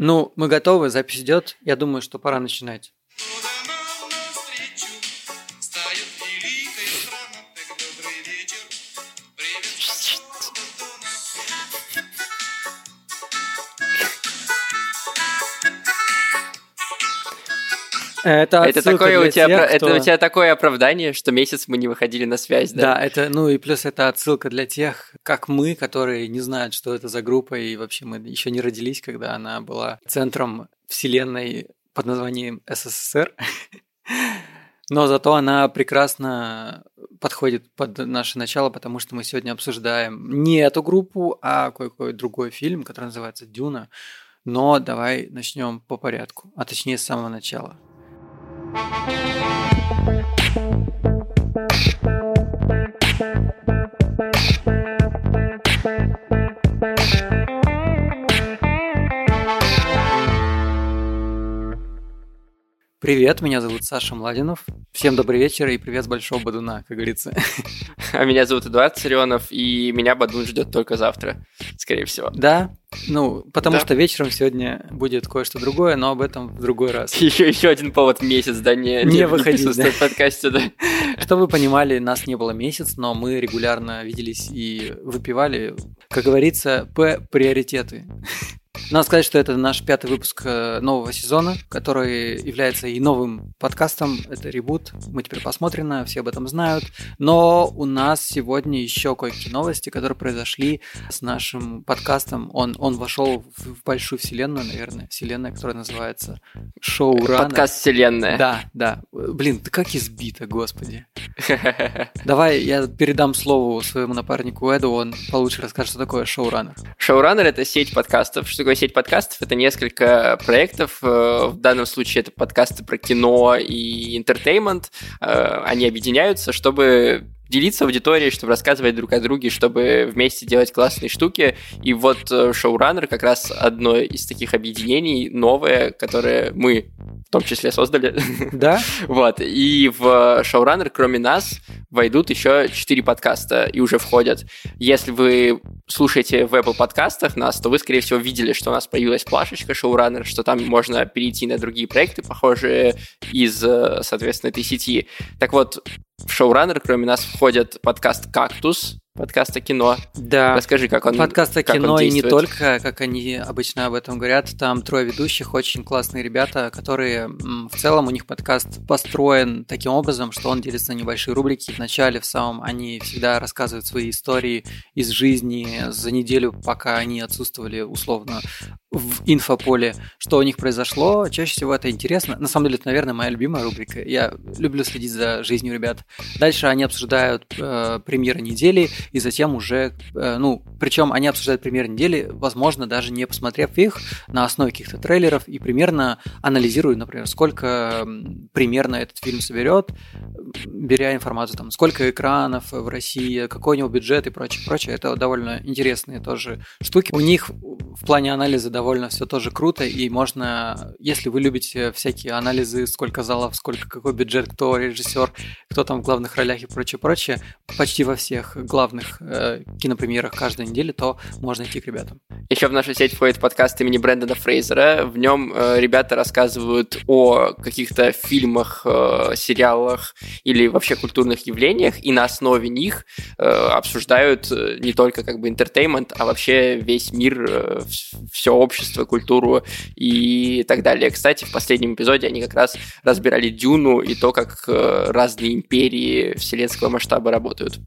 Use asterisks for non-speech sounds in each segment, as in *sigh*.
Ну, мы готовы, запись идет. Я думаю, что пора начинать. Это, это такое у тебя, тех, кто... это у тебя такое оправдание, что месяц мы не выходили на связь, да? Да, это, ну и плюс это отсылка для тех, как мы, которые не знают, что это за группа, и вообще мы еще не родились, когда она была центром вселенной под названием СССР. *laughs* Но зато она прекрасно подходит под наше начало, потому что мы сегодня обсуждаем не эту группу, а кое-какой другой фильм, который называется «Дюна». Но давай начнем по порядку, а точнее с самого начала. Thank you. Привет, меня зовут Саша Младинов. Всем добрый вечер и привет с Большого Бадуна, как говорится. А меня зовут Эдуард Царионов, и меня Бадун ждет только завтра, скорее всего. Да, ну, потому да. что вечером сегодня будет кое-что другое, но об этом в другой раз. *laughs* Еще, еще один повод месяц, да, не, не, не выходить да. в подкасте, да. Чтобы вы понимали, нас не было месяц, но мы регулярно виделись и выпивали, как говорится, по приоритеты. Надо сказать, что это наш пятый выпуск э, нового сезона, который является и новым подкастом. Это ребут. Мы теперь посмотрены, все об этом знают. Но у нас сегодня еще кое-какие новости, которые произошли с нашим подкастом. Он, он вошел в большую вселенную, наверное, вселенная, которая называется Шоу Подкаст вселенная. Да, да. Блин, ты как избито, господи. Давай я передам слово своему напарнику Эду, он получше расскажет, что такое шоураннер. Шоураннер — это сеть подкастов. Что такое сеть подкастов? Это несколько проектов. Э, в данном случае это подкасты про кино и entertainment. Э, они объединяются, чтобы делиться аудиторией, чтобы рассказывать друг о друге, чтобы вместе делать классные штуки. И вот э, шоураннер как раз одно из таких объединений, новое, которое мы в том числе создали. Да? *laughs* вот. И в шоураннер, кроме нас, войдут еще четыре подкаста и уже входят. Если вы слушаете в Apple подкастах нас, то вы, скорее всего, видели, что у нас появилась плашечка шоураннер, что там можно перейти на другие проекты, похожие из, соответственно, этой сети. Так вот, в шоураннер, кроме нас, входят подкаст «Кактус», подкаст о кино. Да. Расскажи, как он Подкаст о как кино и не только, как они обычно об этом говорят. Там трое ведущих, очень классные ребята, которые в целом у них подкаст построен таким образом, что он делится на небольшие рубрики. В начале, в самом, они всегда рассказывают свои истории из жизни за неделю, пока они отсутствовали условно в инфополе, что у них произошло. Чаще всего это интересно. На самом деле, это, наверное, моя любимая рубрика. Я люблю следить за жизнью ребят. Дальше они обсуждают э, премьеры недели, и затем уже, э, ну, причем они обсуждают премьеры недели, возможно, даже не посмотрев их на основе каких-то трейлеров, и примерно анализируют, например, сколько примерно этот фильм соберет, беря информацию, там, сколько экранов в России, какой у него бюджет и прочее, прочее. Это довольно интересные тоже штуки. У них в плане анализа довольно все тоже круто, и можно, если вы любите всякие анализы, сколько залов, сколько какой бюджет, кто режиссер, кто там в главных ролях и прочее, прочее, почти во всех главных э, кинопремьерах каждой недели, то можно идти к ребятам. Еще в нашу сеть входит подкаст имени Брэндона Фрейзера. В нем э, ребята рассказывают о каких-то фильмах, э, сериалах или вообще культурных явлениях, и на основе них э, обсуждают э, не только как бы entertainment, а вообще весь мир, э, все общество, культуру и так далее. Кстати, в последнем эпизоде они как раз разбирали Дюну и то, как э, разные империи вселенского масштаба работают.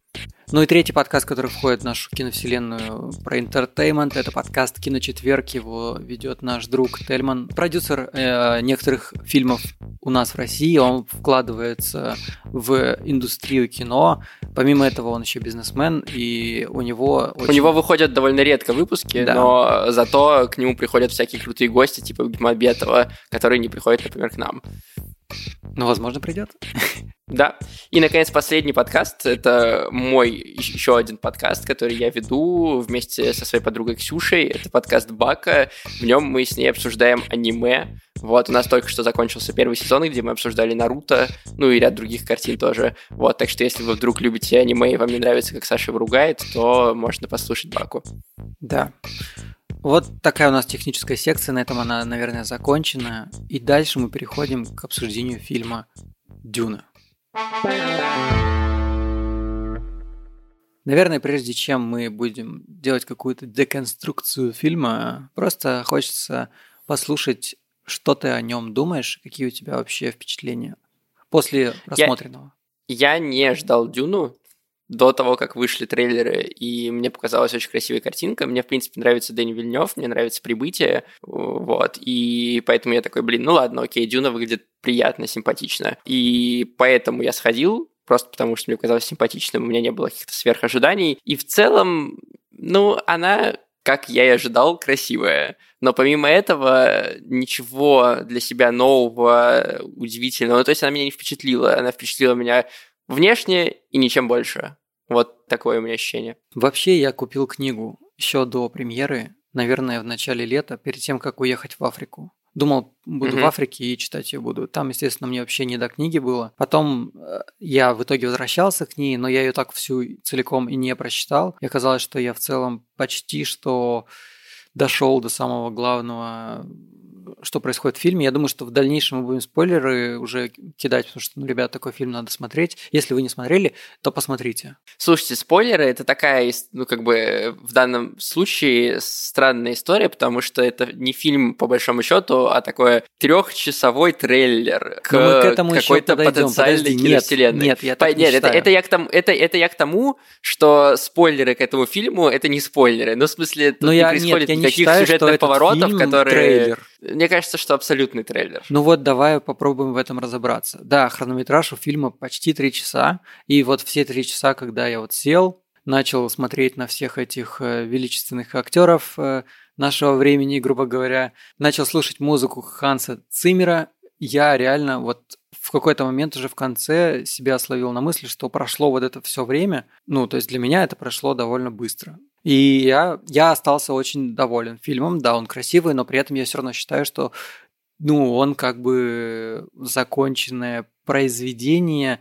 Ну и третий подкаст, который входит в нашу киновселенную про entertainment, это подкаст «Киночетверг». Его ведет наш друг Тельман, продюсер э, некоторых фильмов у нас в России. Он вкладывается в индустрию кино. Помимо этого, он еще бизнесмен, и у него... Очень... У него выходят довольно редко выпуски, да. но зато к нему приходят всякие крутые гости, типа Бимабетова, которые не приходят, например, к нам. Ну, возможно, придет. Да. И, наконец, последний подкаст. Это мой еще один подкаст, который я веду вместе со своей подругой Ксюшей. Это подкаст Бака. В нем мы с ней обсуждаем аниме. Вот, у нас только что закончился первый сезон, где мы обсуждали Наруто, ну и ряд других картин тоже. Вот, так что если вы вдруг любите аниме и вам не нравится, как Саша его ругает, то можно послушать Баку. Да. Вот такая у нас техническая секция, на этом она, наверное, закончена. И дальше мы переходим к обсуждению фильма «Дюна». Наверное, прежде чем мы будем делать какую-то деконструкцию фильма, просто хочется послушать, что ты о нем думаешь, какие у тебя вообще впечатления после просмотренного. Я, я не ждал Дюну до того, как вышли трейлеры, и мне показалась очень красивая картинка. Мне, в принципе, нравится Дэнни Вильнев, мне нравится «Прибытие», вот, и поэтому я такой, блин, ну ладно, окей, Дюна выглядит приятно, симпатично. И поэтому я сходил, просто потому что мне казалось симпатичным, у меня не было каких-то сверхожиданий. И в целом, ну, она, как я и ожидал, красивая. Но помимо этого, ничего для себя нового, удивительного. Ну, то есть она меня не впечатлила. Она впечатлила меня внешне и ничем больше. Вот такое у меня ощущение. Вообще, я купил книгу еще до премьеры, наверное, в начале лета, перед тем, как уехать в Африку. Думал, буду mm-hmm. в Африке и читать ее буду. Там, естественно, мне вообще не до книги было. Потом э, я в итоге возвращался к ней, но я ее так всю целиком и не прочитал. И оказалось, что я в целом почти что дошел до самого главного что происходит в фильме. Я думаю, что в дальнейшем мы будем спойлеры уже кидать, потому что, ну, ребят, такой фильм надо смотреть. Если вы не смотрели, то посмотрите. Слушайте, спойлеры – это такая, ну, как бы в данном случае странная история, потому что это не фильм, по большому счету, а такой трехчасовой трейлер к, к какой-то потенциальной Подожди, киновселенной. Нет, нет, я так нет, не это, это, я к тому, это, это я к тому, что спойлеры к этому фильму – это не спойлеры. Ну, в смысле, тут Но не я, происходит нет, я никаких не считаю, сюжетных поворотов, которые… Трейлер. Мне кажется, что абсолютный трейлер. Ну вот, давай попробуем в этом разобраться. Да, хронометраж у фильма почти три часа, и вот все три часа, когда я вот сел, начал смотреть на всех этих э, величественных актеров э, нашего времени, грубо говоря, начал слушать музыку Ханса Циммера, я реально вот в какой-то момент уже в конце себя словил на мысли, что прошло вот это все время. Ну, то есть для меня это прошло довольно быстро. И я, я остался очень доволен фильмом. Да, он красивый, но при этом я все равно считаю, что ну, он как бы законченное произведение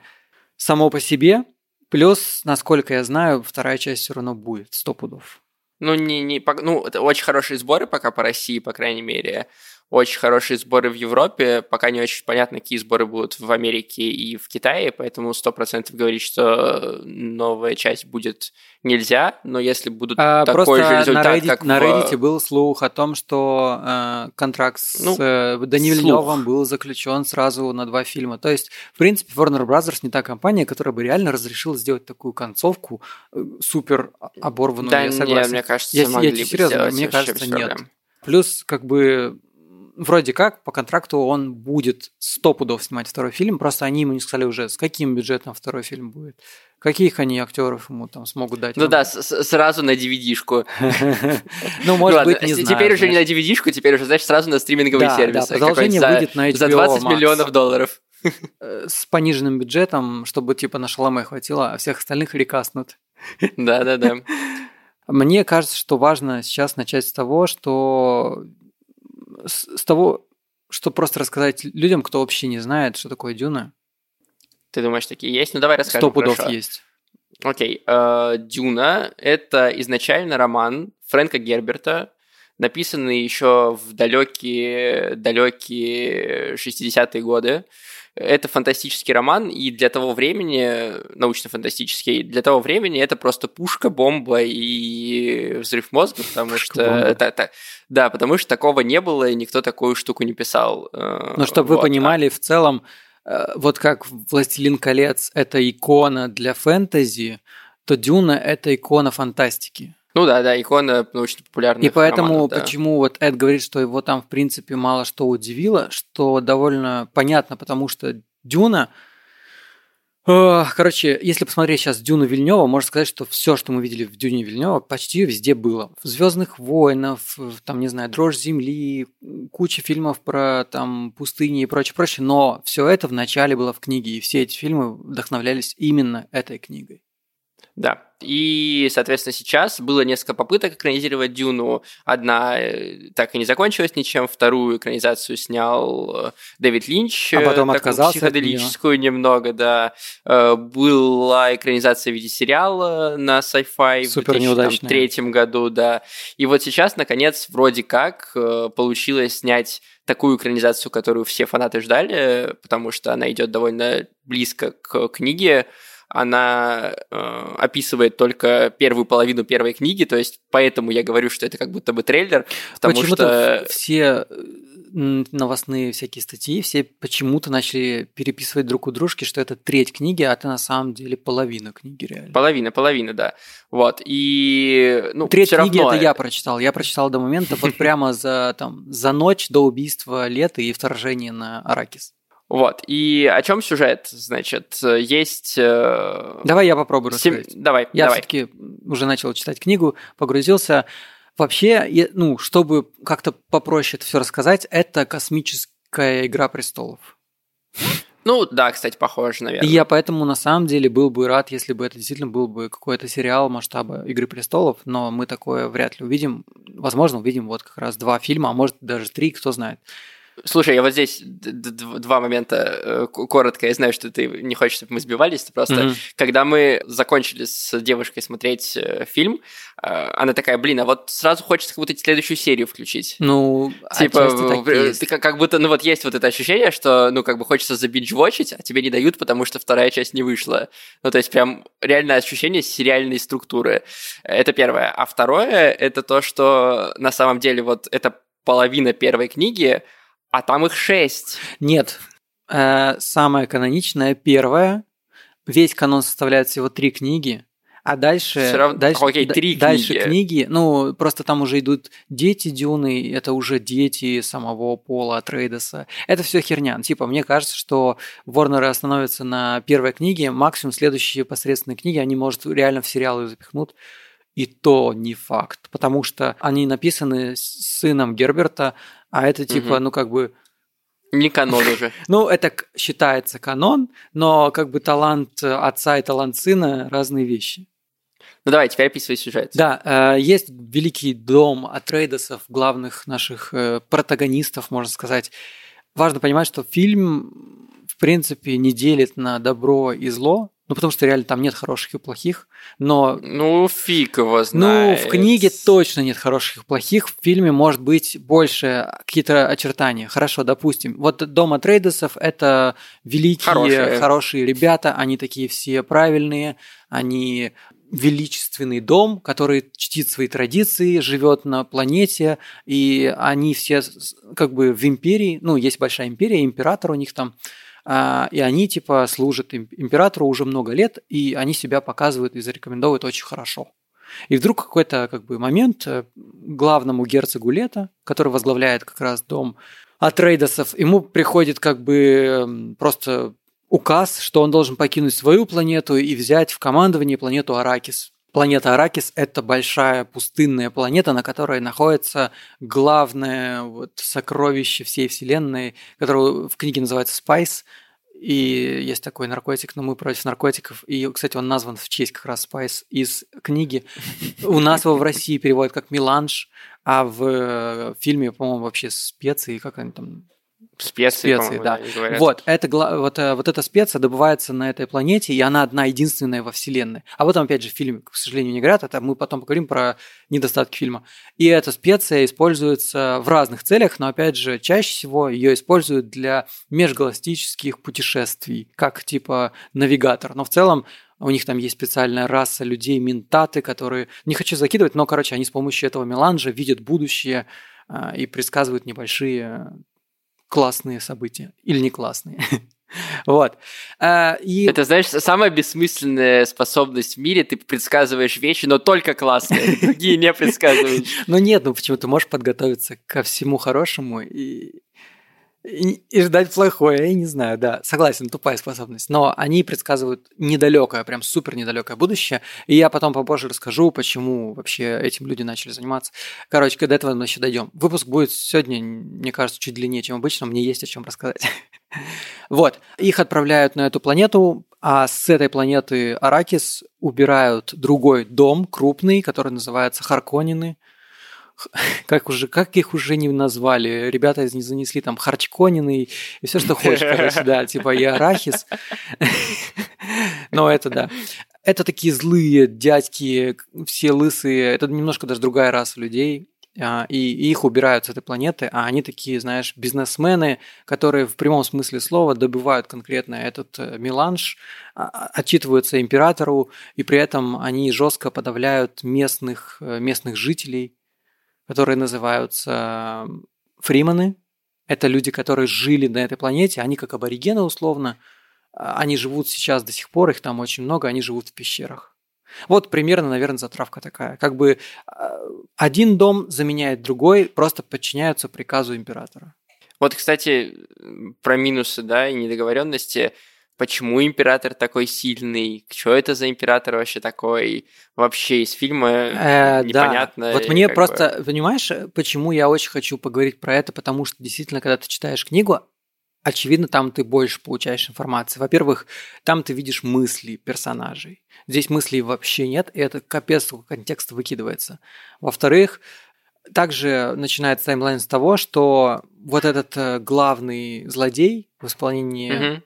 само по себе. Плюс, насколько я знаю, вторая часть все равно будет, сто пудов. Ну, не, не, ну, это очень хорошие сборы пока по России, по крайней мере очень хорошие сборы в Европе, пока не очень понятно, какие сборы будут в Америке и в Китае, поэтому сто процентов говорить, что новая часть будет нельзя, но если будут а, такой же результат, на Reddit, как на Reddit в... был слух о том, что э, контракт с ну, э, Данилевым был заключен сразу на два фильма. То есть, в принципе, Warner Brothers не та компания, которая бы реально разрешила сделать такую концовку э, супер оборванную. Да, я согласен. Нет, мне кажется, я, могли я, серьезно, мне кажется, нет. Плюс, как бы вроде как по контракту он будет сто пудов снимать второй фильм, просто они ему не сказали уже, с каким бюджетом второй фильм будет. Каких они актеров ему там смогут дать? Ну да, сразу на DVD-шку. *laughs* Ну, может быть, не знаю. Теперь уже не на DVD-шку, теперь уже, значит, сразу на стриминговый сервис. Да, продолжение будет на HBO За 20 миллионов долларов. Э, с пониженным бюджетом, чтобы типа на Шаломе хватило, а всех остальных рекаснут. Да-да-да. *laughs* Мне кажется, что важно сейчас начать с того, что с, с того, что просто рассказать людям, кто вообще не знает, что такое Дюна. Ты думаешь, такие есть? Ну давай расскажем. Сто пудов хорошо. есть. Окей. Okay. Э, Дюна – это изначально роман Фрэнка Герберта, написанный еще в далекие, далекие 60-е годы. Это фантастический роман, и для того времени, научно-фантастический, для того времени это просто пушка, бомба и взрыв мозга, потому пушка, что... Да, да, да, потому что такого не было, и никто такую штуку не писал. Э, Но чтобы вот, вы понимали, а... в целом, э, вот как «Властелин колец» — это икона для фэнтези, то «Дюна» — это икона фантастики. Ну да, да, икона научно-популярных И поэтому романов, да. почему вот Эд говорит, что его там, в принципе, мало что удивило, что довольно понятно, потому что Дюна... Короче, если посмотреть сейчас Дюну Вильнева, можно сказать, что все, что мы видели в Дюне Вильнева, почти везде было. В Звездных войнах, там, не знаю, Дрожь Земли, куча фильмов про там пустыни и прочее, прочее. Но все это в начале было в книге, и все эти фильмы вдохновлялись именно этой книгой. Да. И, соответственно, сейчас было несколько попыток экранизировать Дюну. Одна э, так и не закончилась ничем, вторую экранизацию снял э, Дэвид Линч. А потом отказался психоделическую немного, да. Э, была экранизация в виде сериала на Sci-Fi Супер в 2003 году, да. И вот сейчас, наконец, вроде как получилось снять такую экранизацию, которую все фанаты ждали, потому что она идет довольно близко к книге она э, описывает только первую половину первой книги, то есть поэтому я говорю, что это как будто бы трейлер, потому Почему-то что все э, новостные всякие статьи, все почему-то начали переписывать друг у дружки, что это треть книги, а это на самом деле половина книги реально. Половина, половина, да. Вот, и... Ну, треть книги равно... это я прочитал. Я прочитал до момента вот *laughs* прямо за, там, за ночь до убийства Лета и вторжения на Аракис. Вот. И о чем сюжет? Значит, есть... Э, давай я попробую рассказать. Давай, Я давай. все-таки уже начал читать книгу, погрузился. Вообще, ну, чтобы как-то попроще это все рассказать, это космическая игра престолов. Ну, да, кстати, похоже, наверное. И я поэтому на самом деле был бы рад, если бы это действительно был бы какой-то сериал масштаба Игры престолов, но мы такое вряд ли увидим. Возможно, увидим вот как раз два фильма, а может даже три, кто знает. Слушай, я вот здесь два момента э, коротко. Я знаю, что ты не хочешь, чтобы мы сбивались. Просто mm-hmm. когда мы закончили с девушкой смотреть э, фильм, э, она такая, блин, а вот сразу хочется как будто следующую серию включить. Ну, типа, ты как, как будто, ну вот есть вот это ощущение, что, ну, как бы хочется забинж-вотчить, а тебе не дают, потому что вторая часть не вышла. Ну, то есть прям реальное ощущение сериальной структуры. Это первое. А второе, это то, что на самом деле вот это половина первой книги, а там их шесть. Нет. Э, самая каноничная первая. Весь канон составляет всего три книги. А дальше, равно... дальше, Окей, три дальше книги. книги, ну, просто там уже идут дети Дюны, это уже дети самого Пола Трейдеса. Это все херня. Ну, типа, мне кажется, что Ворнеры остановятся на первой книге, максимум следующие посредственные книги они, может, реально в сериалы запихнут. И то не факт, потому что они написаны сыном Герберта, а это типа, угу. ну как бы... Не канон уже. *laughs* ну, это считается канон, но как бы талант отца и талант сына – разные вещи. Ну давай, теперь описывай сюжет. Да, э, есть великий дом Атрейдесов, главных наших э, протагонистов, можно сказать. Важно понимать, что фильм, в принципе, не делит на добро и зло, ну, потому что реально там нет хороших и плохих, но... Ну, фиг его знает. Ну, в книге точно нет хороших и плохих, в фильме может быть больше какие-то очертания. Хорошо, допустим. Вот Дом Атрейдесов – это великие, хорошие. хорошие ребята, они такие все правильные, они величественный дом, который чтит свои традиции, живет на планете, и они все как бы в империи, ну, есть большая империя, император у них там, и они типа служат императору уже много лет, и они себя показывают и зарекомендуют очень хорошо. И вдруг какой-то как бы момент э, главному герцогу Лета, который возглавляет как раз дом Атрейдосов, ему приходит как бы просто указ, что он должен покинуть свою планету и взять в командование планету Аракис. Планета Аракис – это большая пустынная планета, на которой находится главное вот сокровище всей Вселенной, которое в книге называется Spice. И есть такой наркотик, но мы против наркотиков. И, кстати, он назван в честь как раз Spice из книги. У нас его в России переводят как меланж, а в фильме, по-моему, вообще специи, как они там Специи, специи да. вот, это, вот, э, вот эта специя добывается на этой планете, и она одна единственная во Вселенной. А вот там, опять же, в фильме, к сожалению, не говорят, это мы потом поговорим про недостатки фильма. И эта специя используется в разных целях, но, опять же, чаще всего ее используют для межгалактических путешествий, как типа навигатор. Но в целом у них там есть специальная раса людей, ментаты, которые... Не хочу закидывать, но, короче, они с помощью этого меланжа видят будущее а, и предсказывают небольшие классные события или не классные. *laughs* Вот. А, и... Это, знаешь, самая бессмысленная способность в мире. Ты предсказываешь вещи, но только классные. *laughs* Другие не предсказываешь. Ну нет, ну почему? Ты можешь подготовиться ко всему хорошему и и, ждать плохое, я не знаю, да. Согласен, тупая способность. Но они предсказывают недалекое, прям супер недалекое будущее. И я потом попозже расскажу, почему вообще этим люди начали заниматься. Короче, до этого мы еще дойдем. Выпуск будет сегодня, мне кажется, чуть длиннее, чем обычно. Мне есть о чем рассказать. *laughs* Вот. Их отправляют на эту планету. а с этой планеты Аракис убирают другой дом, крупный, который называется Харконины. Как, уже, как их уже не назвали? Ребята не занесли там Харчконины и все, что хочешь, короче, да, типа и Арахис. Но это да. Это такие злые дядьки, все лысые. Это немножко даже другая раса людей. А, и их убирают с этой планеты, а они такие, знаешь, бизнесмены, которые в прямом смысле слова добивают конкретно этот э, меланж, а, отчитываются императору, и при этом они жестко подавляют местных, э, местных жителей, которые называются фриманы. Это люди, которые жили на этой планете, они как аборигены условно, они живут сейчас до сих пор, их там очень много, они живут в пещерах. Вот примерно, наверное, затравка такая. Как бы а, один дом заменяет другой, просто подчиняются приказу императора. Вот, кстати, про минусы, да, и недоговоренности. Почему император такой сильный? Что это за император вообще такой? Вообще из фильма э, непонятно. Да. Вот мне просто, бы... понимаешь, почему я очень хочу поговорить про это, потому что действительно, когда ты читаешь книгу, очевидно, там ты больше получаешь информации. Во-первых, там ты видишь мысли персонажей. Здесь мыслей вообще нет, и это капец, сколько контекста выкидывается. Во-вторых, также начинается таймлайн с того, что вот этот э, главный злодей в исполнении mm-hmm.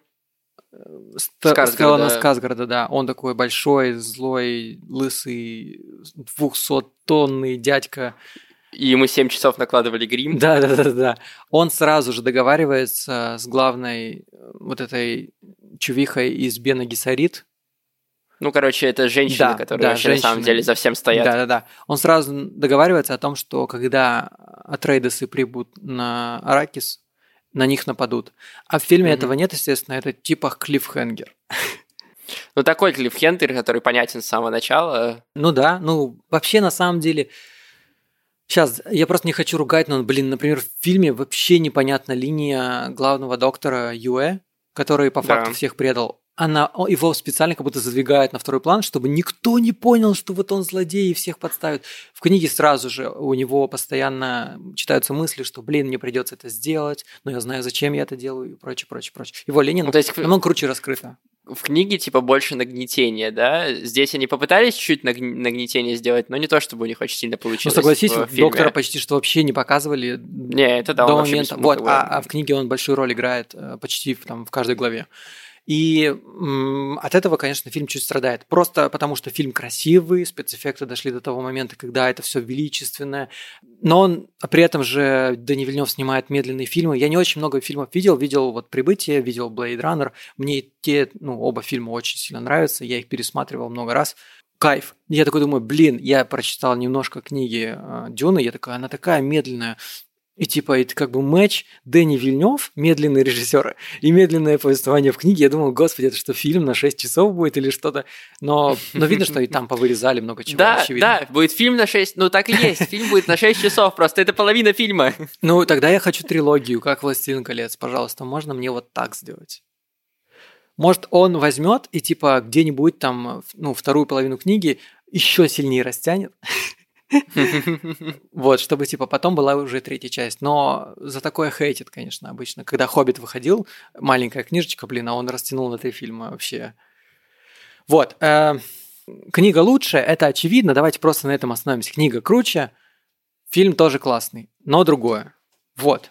Скалана Сказгарда, да, он такой большой, злой, лысый, двухсоттонный дядька, и мы 7 часов накладывали грим. Да, да, да, да. Он сразу же договаривается с главной э, вот этой чувихой из Бена Гисарит. Ну, короче, это женщины, да, которые да, вообще женщины. на самом деле за всем стоят. Да, да, да. Он сразу договаривается о том, что когда Атрейдесы прибудут на Аракис, на них нападут. А в фильме mm-hmm. этого нет, естественно, это типа клиффхенгер. Ну, такой клиффхенгер, который понятен с самого начала. Ну да, ну вообще на самом деле Сейчас, я просто не хочу ругать, но, блин, например, в фильме вообще непонятна линия главного доктора Юэ, который по факту да. всех предал. Она его специально как будто задвигает на второй план, чтобы никто не понял, что вот он злодей и всех подставит. В книге сразу же у него постоянно читаются мысли, что, блин, мне придется это сделать, но я знаю, зачем я это делаю и прочее, прочее, прочее. Его линия ну, то есть, намного круче раскрыта в книге типа больше нагнетения, да? Здесь они попытались чуть-чуть нагн- нагнетение сделать, но не то, чтобы у них очень сильно получилось. Ну, согласись, доктора почти что вообще не показывали не, это да, до момента. Вот, а, а в книге он большую роль играет э, почти там, в каждой главе. И от этого, конечно, фильм чуть страдает. Просто потому, что фильм красивый, спецэффекты дошли до того момента, когда это все величественное. Но он при этом же Дани Вильнев снимает медленные фильмы. Я не очень много фильмов видел. Видел вот «Прибытие», видел «Blade Runner». Мне те, ну, оба фильма очень сильно нравятся. Я их пересматривал много раз кайф. Я такой думаю, блин, я прочитал немножко книги э, Дюны, я такой, она такая медленная, и типа, это как бы матч Дэнни Вильнев, медленный режиссер, и медленное повествование в книге. Я думал, господи, это что, фильм на 6 часов будет или что-то? Но, но видно, что и там повырезали много чего. Да, очевидно. да, будет фильм на 6, ну так и есть, фильм будет на 6 часов, просто это половина фильма. Ну, тогда я хочу трилогию, как «Властелин колец». Пожалуйста, можно мне вот так сделать? Может, он возьмет и типа где-нибудь там, ну, вторую половину книги еще сильнее растянет, *laughs* Вот, чтобы, типа, потом была уже третья часть. Но за такое хейтит, конечно, обычно. Когда «Хоббит» выходил, маленькая книжечка, блин, а он растянул на три фильма вообще. Вот. Э, книга лучше, это очевидно. Давайте просто на этом остановимся. Книга круче, фильм тоже классный, но другое. Вот.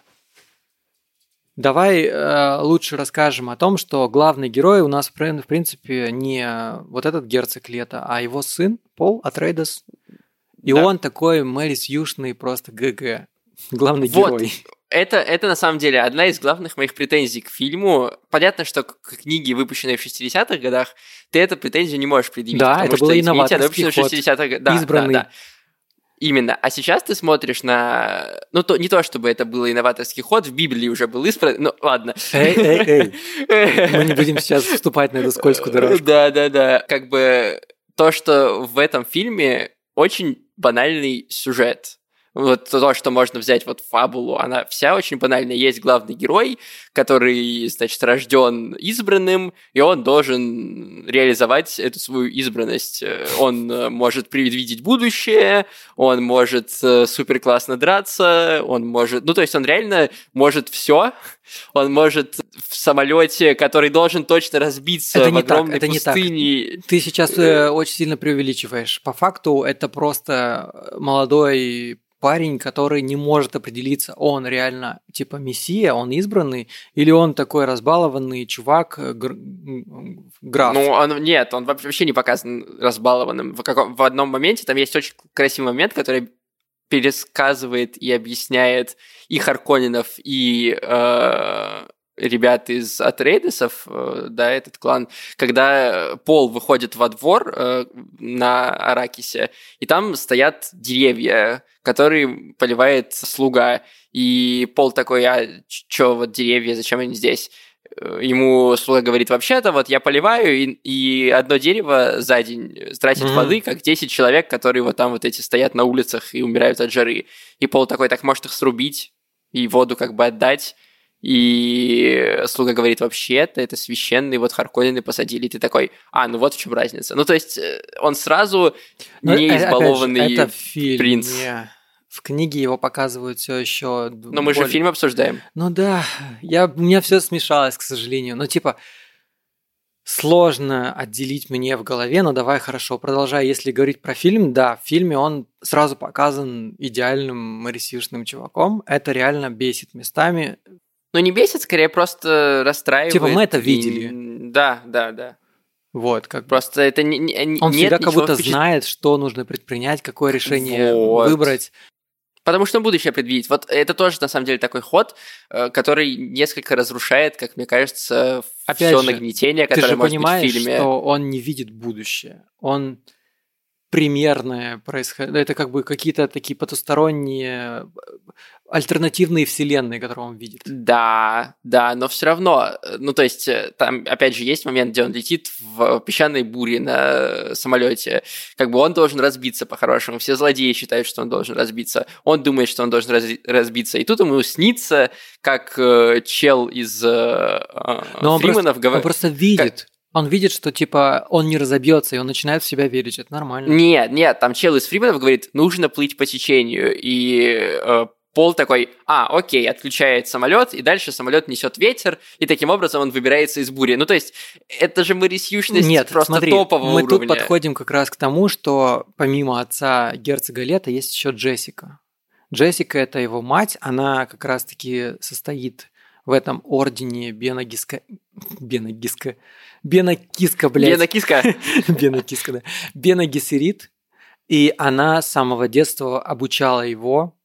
Давай э, лучше расскажем о том, что главный герой у нас, в принципе, не вот этот герцог Лето, а его сын Пол Атрейдес, и да. он такой Мэрис Юшный просто ГГ. Главный вот. герой. Это, это на самом деле одна из главных моих претензий к фильму. Понятно, что к книге, выпущенной в 60-х годах, ты эту претензию не можешь предъявить. Да, это было инноваторский ход. 60-х... Да, избранный. Да, да. Именно. А сейчас ты смотришь на... Ну, то, не то, чтобы это был инноваторский ход, в Библии уже был избран, ну, ладно. Эй, эй, эй. Мы не будем сейчас *laughs* вступать на эту скользкую дорожку. Да, да, да. Как бы то, что в этом фильме очень банальный сюжет. Вот то, что можно взять вот фабулу, она вся очень банальная. Есть главный герой, который, значит, рожден избранным, и он должен реализовать эту свою избранность. Он э, может предвидеть будущее, он может э, супер классно драться, он может... Ну, то есть он реально может все. Он может в самолете, который должен точно разбиться это в не огромной так, это пустыне. Не так. Ты сейчас э, очень сильно преувеличиваешь. По факту это просто молодой парень, который не может определиться, он реально типа мессия, он избранный, или он такой разбалованный чувак, э, гр... граф. Ну, он, нет, он вообще не показан разбалованным. В, каком, в одном моменте там есть очень красивый момент, который пересказывает и объясняет и Харконинов, и э, ребят из Атрейдесов, э, да, этот клан, когда Пол выходит во двор э, на Аракисе, и там стоят деревья, которые поливает слуга, и Пол такой, а чё, вот деревья, зачем они здесь? Э, ему слуга говорит, вообще-то вот я поливаю, и, и одно дерево за день тратит mm-hmm. воды, как 10 человек, которые вот там вот эти стоят на улицах и умирают от жары. И Пол такой, так может их срубить и воду как бы отдать. И слуга говорит, вообще-то это священный, вот Харконины посадили. И ты такой, а, ну вот в чем разница. Ну, то есть э, он сразу Но, не избалованный же, это фильм, принц. Не. В книге его показывают все еще. Но мы более... же фильм обсуждаем. Ну да, я, у меня все смешалось, к сожалению. Ну, типа, сложно отделить мне в голове, но давай хорошо, продолжая, если говорить про фильм, да, в фильме он сразу показан идеальным марисишным чуваком, это реально бесит местами, ну, не бесит, скорее просто расстраивает. Типа мы это видели. И... Да, да, да. Вот, как Просто это не, не Он всегда как будто впечат... знает, что нужно предпринять, какое решение вот. выбрать. Потому что будущее предвидеть. Вот это тоже, на самом деле, такой ход, э, который несколько разрушает, как мне кажется, все нагнетение, которое ты же может понимаешь, быть в фильме. что он не видит будущее. Он примерное происходит. Это как бы какие-то такие потусторонние альтернативные вселенные, которые он видит. Да, да, но все равно, ну то есть э, там опять же есть момент, где он летит в песчаной буре на самолете, как бы он должен разбиться по-хорошему, все злодеи считают, что он должен разбиться, он думает, что он должен раз разбиться, и тут ему снится, как э, чел из э, но Фриманов говорит... Он просто видит. Как... Он видит, что типа он не разобьется, и он начинает в себя верить. Это нормально. Нет, нет, там чел из Фрименов говорит, нужно плыть по течению. И э, Пол такой, а, окей, отключает самолет, и дальше самолет несет ветер, и таким образом он выбирается из бури. Ну, то есть, это же марисьющность Нет, просто смотри, топового мы уровня. тут подходим как раз к тому, что помимо отца герцога Лета есть еще Джессика. Джессика – это его мать, она как раз-таки состоит в этом ордене Бенагиска... Бенагиска... Бенакиска, блядь. Бенакиска. *laughs* Бенакиска, да. Бенагисерит. И она с самого детства обучала его,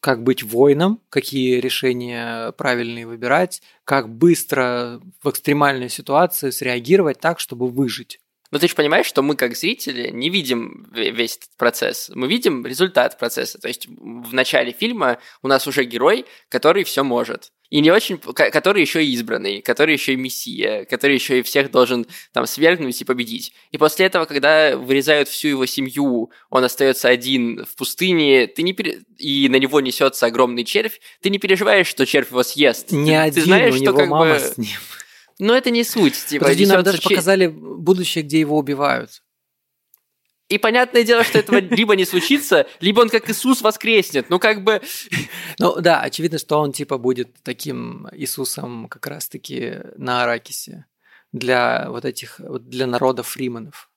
как быть воином, какие решения правильные выбирать, как быстро в экстремальной ситуации среагировать так, чтобы выжить. Но ты же понимаешь, что мы как зрители не видим весь этот процесс. Мы видим результат процесса. То есть в начале фильма у нас уже герой, который все может. И не очень, который еще и избранный, который еще и мессия, который еще и всех должен там свергнуть и победить. И после этого, когда вырезают всю его семью, он остается один в пустыне, ты не пере... и на него несется огромный червь, ты не переживаешь, что червь его съест. Не ты, один, ты знаешь, у что него как мама бы... с ним. Но это не суть. Типа, Подожди, нам даже чер- показали будущее, где его убивают. И понятное дело, что этого либо не случится, либо он как Иисус воскреснет. Ну, как бы... Ну, да, очевидно, что он, типа, будет таким Иисусом как раз-таки на Аракисе для вот этих, для народа фриманов.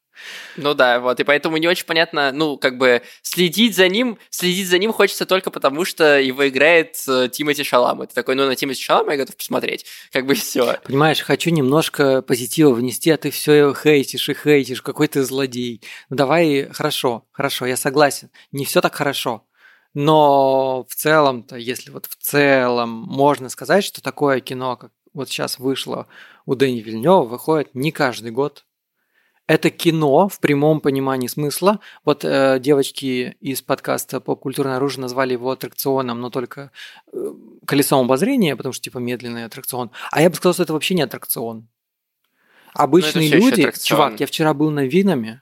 Ну да, вот, и поэтому не очень понятно, ну, как бы, следить за ним, следить за ним хочется только потому, что его играет э, Тимати Шалам. Это такой, ну, на Тимати Шалама я готов посмотреть, *laughs* как бы все. Понимаешь, хочу немножко позитива внести, а ты все хейтишь и хейтишь, какой ты злодей. Ну давай, хорошо, хорошо, я согласен, не все так хорошо. Но в целом-то, если вот в целом можно сказать, что такое кино, как вот сейчас вышло у Дэни Вильнева, выходит не каждый год, это кино в прямом понимании смысла. Вот э, девочки из подкаста «Поп-культурное оружие» назвали его аттракционом, но только э, колесом обозрения, потому что типа медленный аттракцион. А я бы сказал, что это вообще не аттракцион. Обычные люди... Чувак, я вчера был на Винами.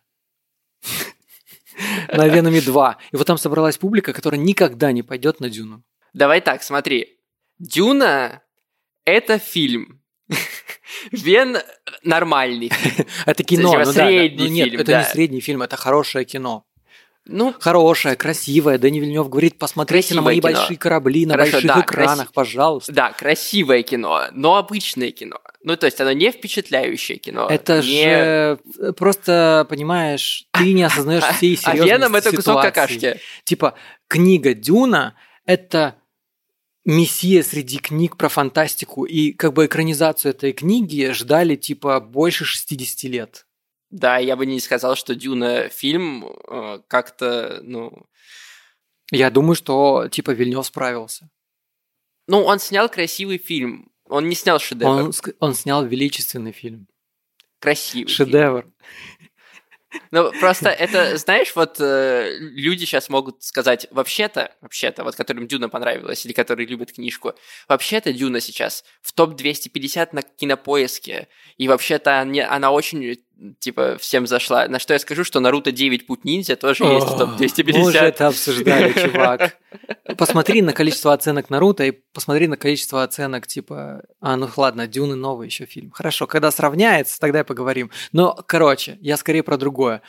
*laughs* на Веноме 2. И вот там собралась публика, которая никогда не пойдет на Дюну. Давай так, смотри. Дюна – это фильм. *laughs* Вен нормальный. *laughs* Это кино. Типа ну да, средний ну нет, это не средний фильм, это хорошее кино. Ну, Хорошее, красивое. Дани Вильнев говорит, посмотрите на мои кино. большие корабли, на Хорошо, больших да, экранах, краси- пожалуйста. да, красивое кино, но обычное кино. Ну, то есть оно не впечатляющее кино. Это не- же э, просто, понимаешь, ты не осознаешь *laughs* всей А серьезности Веном это кусок какашки. Типа, книга Дюна – это мессия среди книг про фантастику, и как бы экранизацию этой книги ждали типа больше 60 лет. Да, я бы не сказал, что Дюна фильм э, как-то, ну... Я думаю, что типа Вильнев справился. Ну, он снял красивый фильм. Он не снял шедевр. Он, он снял величественный фильм. Красивый. фильм. Ну, просто это, знаешь, вот э, люди сейчас могут сказать, вообще-то, вообще-то, вот которым Дюна понравилась, или которые любят книжку, вообще-то Дюна сейчас в топ-250 на кинопоиске, и вообще-то она очень, типа, всем зашла. На что я скажу, что Наруто 9 Путь Ниндзя тоже есть в О, Мы уже топ-250. это обсуждали, чувак. Посмотри на количество оценок Наруто и посмотри на количество оценок типа... А, ну ладно, Дюны новый еще фильм. Хорошо, когда сравняется, тогда и поговорим. Но, короче, я скорее про другое.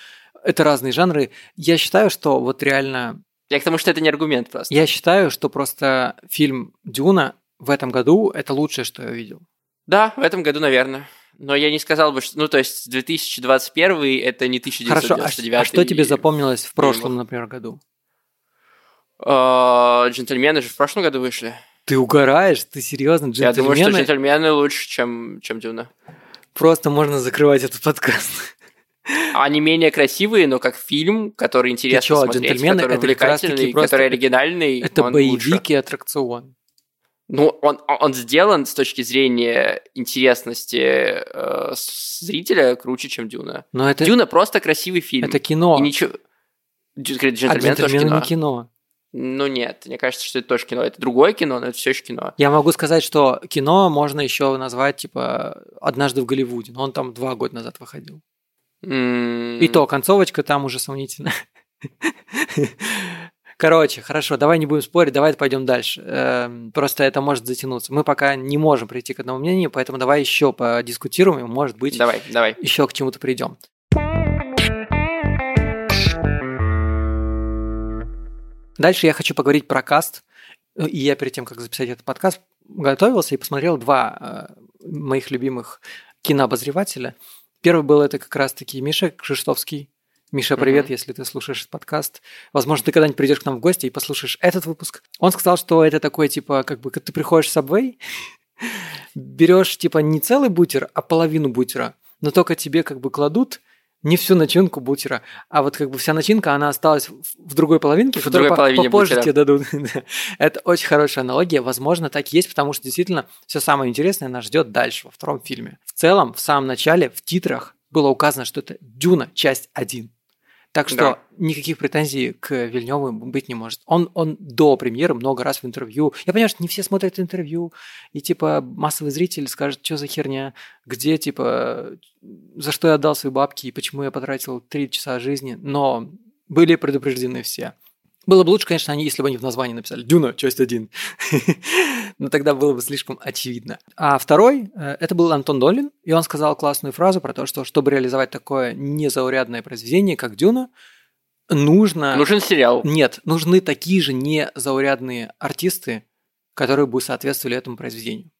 Это разные жанры. Я считаю, что вот реально... Я к тому, что это не аргумент просто. Я считаю, что просто фильм «Дюна» в этом году – это лучшее, что я видел. Да, в этом году, наверное. Но я не сказал бы, что... Ну, то есть 2021 это не Хорошо, а, 1999 а что тебе запомнилось в прошлом, например, году? А, Джентльмены же в прошлом году вышли. Ты угораешь? Ты серьезно? Я думаю, что Джентльмены? джентльмены лучше, чем, чем Дюна. Просто можно закрывать этот подкаст. Они менее красивые, но как фильм, который интересно чё, смотреть, «Джентльмены» который это увлекательный, который оригинальный, Это боевик лучше. и аттракцион. Ну, он, он сделан с точки зрения интересности э, зрителя круче, чем Дюна. Но это, Дюна просто красивый фильм. это кино. И ничего... Дю- а тоже кино. не кино. Ну нет, мне кажется, что это тоже кино. Это другое кино, но это все еще кино. Я могу сказать, что кино можно еще назвать типа однажды в Голливуде, но он там два года назад выходил. М, И то концовочка там уже сомнительно. *laughs* Короче, хорошо, давай не будем спорить, давай пойдем дальше. Эм, Просто это может затянуться. Мы пока не можем прийти к одному мнению, поэтому давай еще подискутируем, и, может быть, Давай, давай. еще к чему-то придем. Дальше я хочу поговорить про каст. И я перед тем, как записать этот подкаст, готовился и посмотрел два э, моих любимых кинообозревателя. Первый был это как раз-таки Миша Кшиштовский. Миша, привет, Мгм. если ты слушаешь этот подкаст. Возможно, ты когда-нибудь придешь к нам в гости и послушаешь этот выпуск. Он сказал, что это такой, типа, как бы, как ты приходишь в Subway, *laughs* берешь, типа, не целый бутер, а половину бутера, но только тебе, как бы, кладут не всю начинку бутера, а вот как бы вся начинка, она осталась в другой половинке, В которую другой по- половине попозже бутера. тебе дадут. *laughs* Да. Это очень хорошая аналогия. Возможно, так и есть, потому что действительно все самое интересное нас ждет дальше, во втором фильме. В целом, в самом начале, в титрах было указано, что это Дюна, часть 1. Так что Да. никаких претензий к Вильневу быть не может. Он, он до премьеры много раз в интервью. Я понимаю, что не все смотрят интервью, и типа массовый зритель скажет, что за херня, где типа за что я отдал свои бабки и почему я потратил три часа жизни, но были предупреждены все. Было бы лучше, конечно, они, если бы они в названии написали «Дюна, часть 1». *laughs* Но тогда было бы слишком очевидно. А второй, э, это был Антон Долин, и он сказал классную фразу про то, что чтобы реализовать такое незаурядное произведение, как «Дюна», нужно... Нужен сериал. Нет, нужны такие же незаурядные артисты, которые бы соответствовали этому произведению.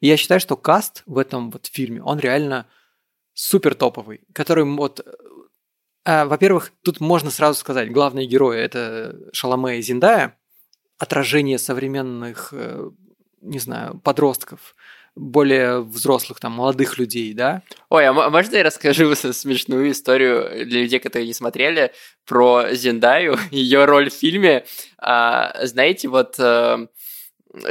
И я считаю, что каст в этом вот фильме, он реально супер топовый, который вот... а, во-первых, тут можно сразу сказать, главные герои – это Шаломе и Зиндая, отражение современных, э, не знаю, подростков, более взрослых, там, молодых людей, да? Ой, а м- можно я расскажу *laughs* смешную историю для людей, которые не смотрели, про Зендаю, ее роль в фильме? А, знаете, вот э,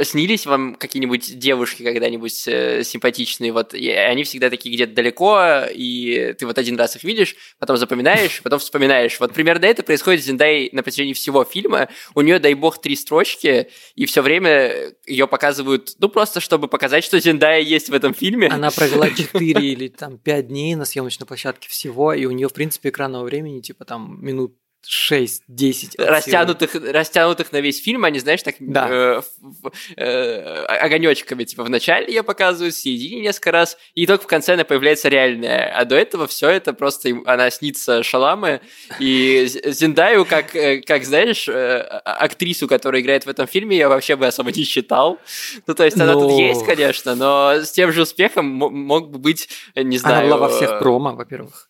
снились вам какие-нибудь девушки когда-нибудь э, симпатичные, вот, и они всегда такие где-то далеко, и ты вот один раз их видишь, потом запоминаешь, *laughs* потом вспоминаешь. Вот примерно это происходит с Зендай на протяжении всего фильма. У нее, дай бог, три строчки, и все время ее показывают, ну, просто чтобы показать, что Зендая есть в этом фильме. Она провела *laughs* 4 или там 5 дней на съемочной площадке всего, и у нее, в принципе, экранного времени, типа там минут 6-10 растянутых, растянутых на весь фильм, они, знаешь, так Да. э, э, огонечками, типа в начале ее показывают, в середине несколько раз, и только в конце она появляется реальная. А до этого все это просто им- она снится Шаламы, и З- Зендаю, как, э, как знаешь, э, а- актрису, которая играет в этом фильме, я вообще бы особо не считал. Ну, то есть она тут Ну. есть, конечно, но с тем же успехом мо- мог бы быть, не Она знаю... была во всех э, промо, во-первых.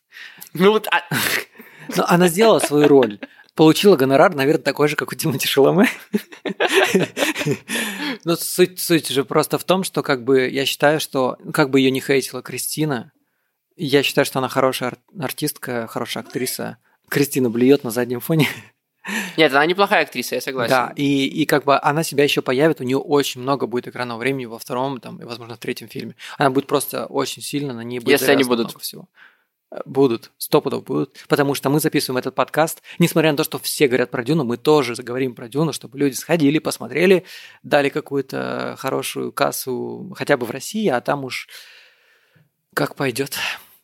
Ну, вот, а- Но она сделала свою роль. Получила гонорар, наверное, такой же, как у Тимати Шаломе. Но суть, суть же просто в том, что как бы я считаю, что ну, как бы ее не хейтила Кристина, я считаю, что она хорошая ар- артистка, хорошая актриса. Кристина блюет на заднем фоне. Нет, она неплохая актриса, я согласен. Да, и, и как бы она себя еще появит, у нее очень много будет экранного времени во втором, там, и, возможно, в третьем фильме. Она будет просто очень сильно, на ней будет Если они будут. всего. Э, Будут, сто пудов будут, потому что мы записываем этот подкаст, несмотря на то, что все говорят про Дюну, мы тоже заговорим про Дюну, чтобы люди сходили, посмотрели, дали какую-то хорошую кассу хотя бы в России, а там уж как пойдет.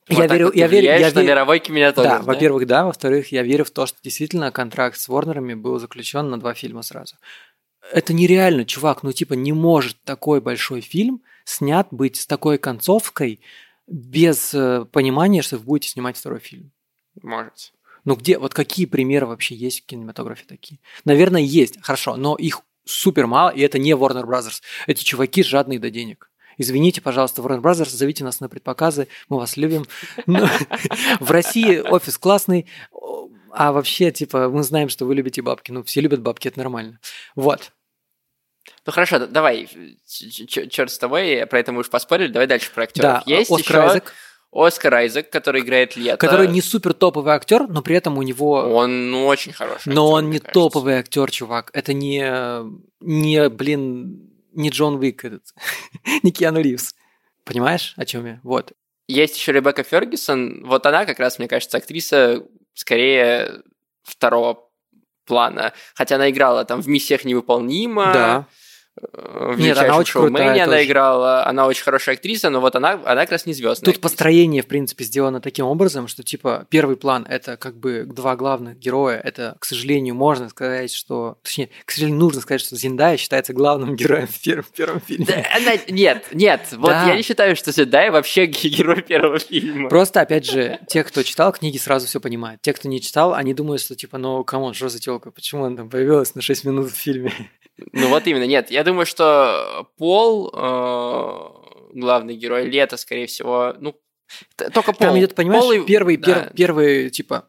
Вот я верю, я верю, я влияешь на верю, мировой кинематограф, да, во-первых, да, во-вторых, я верю в то, что действительно контракт с Ворнерами был заключен на два фильма сразу. Это нереально, чувак, ну типа не может такой большой фильм снят быть с такой концовкой без э, понимания, что вы будете снимать второй фильм. Может. Ну где, вот какие примеры вообще есть в кинематографе такие? Наверное, есть, хорошо, но их супер мало, и это не Warner Brothers. Эти чуваки жадные до денег. Извините, пожалуйста, Warner Brothers, зовите нас на предпоказы, мы вас любим. Но В России офис классный, а вообще, типа, мы знаем, что вы любите бабки. Ну, все любят бабки, это нормально. Вот. Ну хорошо, давай, черт с тобой, про это мы уж поспорили, давай дальше про актеров. Да, Есть Оскар еще Айзек, Оскар Айзек, который играет Лето. который не супер топовый актер, но при этом у него Он ну, очень хороший. Но актер, он не кажется. топовый актер, чувак. Это не, не, блин, не Джон Уик этот, *laughs* не Киану Ривз. Понимаешь, о чем я? Вот. Есть еще Ребекка Фергюсон. Вот она как раз, мне кажется, актриса скорее второго плана. Хотя она играла там в «Миссиях невыполнима», Да. Э, в Нет, она «Величайшем очень крутая шоумене» она тоже. играла. Она очень хорошая актриса, но вот она, она как раз не звездная. Тут построение, в принципе, сделано таким образом, что, типа, первый план – это как бы два главных героя. Это, к сожалению, можно сказать, что... Точнее, к сожалению, нужно сказать, что Зиндая считается главным *laughs* героем в первом, в первом фильме. Да, она- нет, нет, вот Да. я не считаю, что Зендая вообще *laughs* герой первого фильма. Просто, опять же, те, кто читал книги, сразу все понимают. Те, кто не читал, они думают, что, типа, ну, come on, что за телка? Почему она там появилась на 6 минут в фильме? Ну вот именно, нет, я думаю, что Пол, э, главный герой, Лето, скорее всего, ну, только Пол. Там идет, понимаешь, Пол и- первый, да. пер- первый, типа,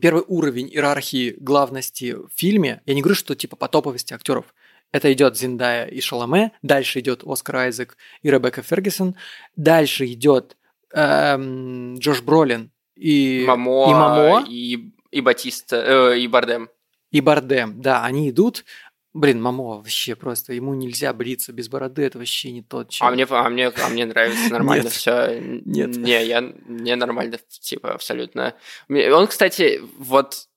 первый уровень иерархии главности в фильме. Я не говорю, что типа по топовости актеров. Это идет Зендея и Шаламе, дальше идет Оскар Айзек и Ребекка Фергюсон, дальше идет эм, Джош Бролин и Мамо, и Мамо и, и Батиста, э, и Бардем. и Бардем. Да, они идут. Блин, Мамо вообще просто ему нельзя бриться без бороды, это вообще не тот А человек. мне, а, мне, а мне нравится *laughs* нормально Нет. все. Нет. Не, я, мне нормально, типа, абсолютно. Он, кстати, вот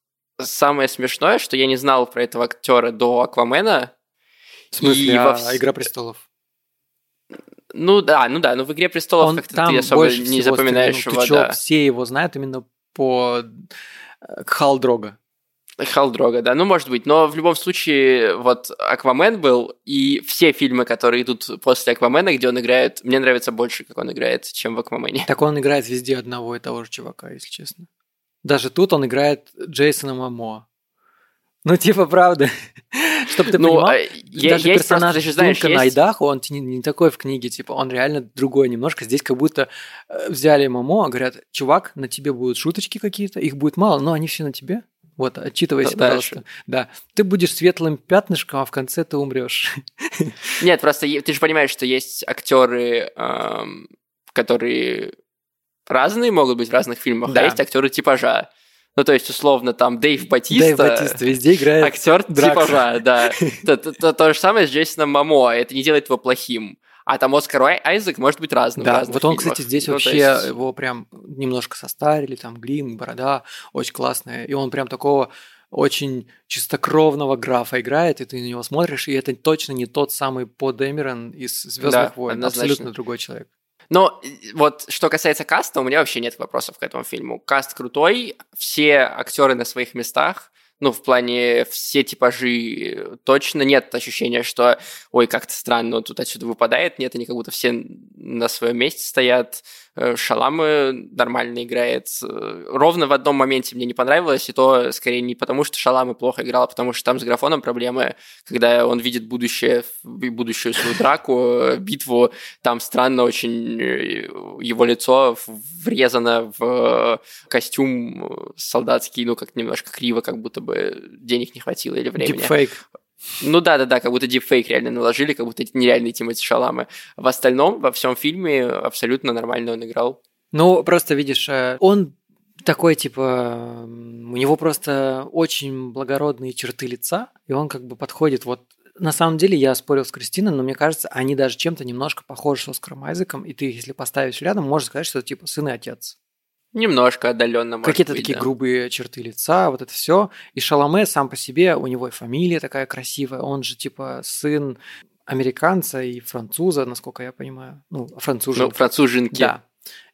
самое смешное, что я не знал про этого актера до Аквамена. В смысле, а, во Игра престолов. Ну да, ну да, ну в «Игре престолов» как-то ты особо не запоминаешь стрельнул. его, да. все его знают именно по э, Халдрога. Халдрога, да, ну может быть, но в любом случае вот Аквамен был, и все фильмы, которые идут после Аквамена, где он играет, мне нравится больше, как он играет, чем в Аквамене. Так он играет везде одного и того же чувака, если честно. Даже тут он играет Джейсона Мамо. Ну, типа, правда. *laughs* Чтобы ты Ну, понимал, а, е- даже есть просто, персонаж же знаешь, Дункана есть- Айдахо, он не, не такой в книге, типа, он реально другой немножко. Здесь как будто э, взяли Мамо, а говорят, чувак, на тебе будут шуточки какие-то, их будет мало, но они все на тебе. Вот, отчитывайся, пожалуйста. дальше. Да. Ты будешь светлым пятнышком, а в конце ты умрешь. *laughs* Нет, просто ты же понимаешь, что есть актеры, эм, которые разные могут быть в разных фильмах, Да. а есть актеры типажа. Ну, то есть, условно, там Дэйв Батиста, Дэйв Батиста везде играет. актер Дракса. типажа, да. То, то- то- то же самое с Джейсоном Мамо, это не делает его плохим. А там Оскар Ай- Айзек может быть разным. Да, вот он, фильмах. кстати, здесь Ну, вообще есть- его прям немножко состарили, там грим, борода, очень классная. И он прям такого очень чистокровного графа играет, и ты на него смотришь, и это точно не тот самый По Дэмерон из Звездных Да, войн, однозначно. абсолютно другой человек. Но вот что касается каста, у меня вообще нет вопросов к этому фильму. Каст крутой, все актеры на своих местах, ну, в плане все типажи точно нет ощущения, что, ой, как-то странно, он тут отсюда выпадает. Нет, они как будто все на своем месте стоят. Э, Шаламы нормально играет. Э, ровно в одном моменте мне не понравилось, и то скорее не потому, что Шаламы плохо играл, а потому что там с графоном проблемы, когда он видит будущее, будущую свою драку, э, битву, там странно очень его лицо врезано в костюм солдатский, ну, как немножко криво, как будто бы денег не хватило или времени. Дипфейк. Ну да, да, да, как будто дипфейк реально наложили, как будто это нереальный Тимати Шаламы. В остальном, во всем фильме абсолютно нормально он играл. Ну, просто видишь, э, он такой, типа, у него просто очень благородные черты лица, и он как бы подходит вот на самом деле я спорил с Кристиной, но мне кажется, они даже чем-то немножко похожи с Оскаром Айзеком, и ты, если поставишь рядом, можешь сказать, что типа сын и отец. Немножко отдаленно. Какие-то такие да. грубые черты лица, вот это все. И Шаломе сам по себе, у него и фамилия такая красивая, он же типа сын американца и француза, насколько я понимаю. Ну, француженки. Ну, француженки. Да.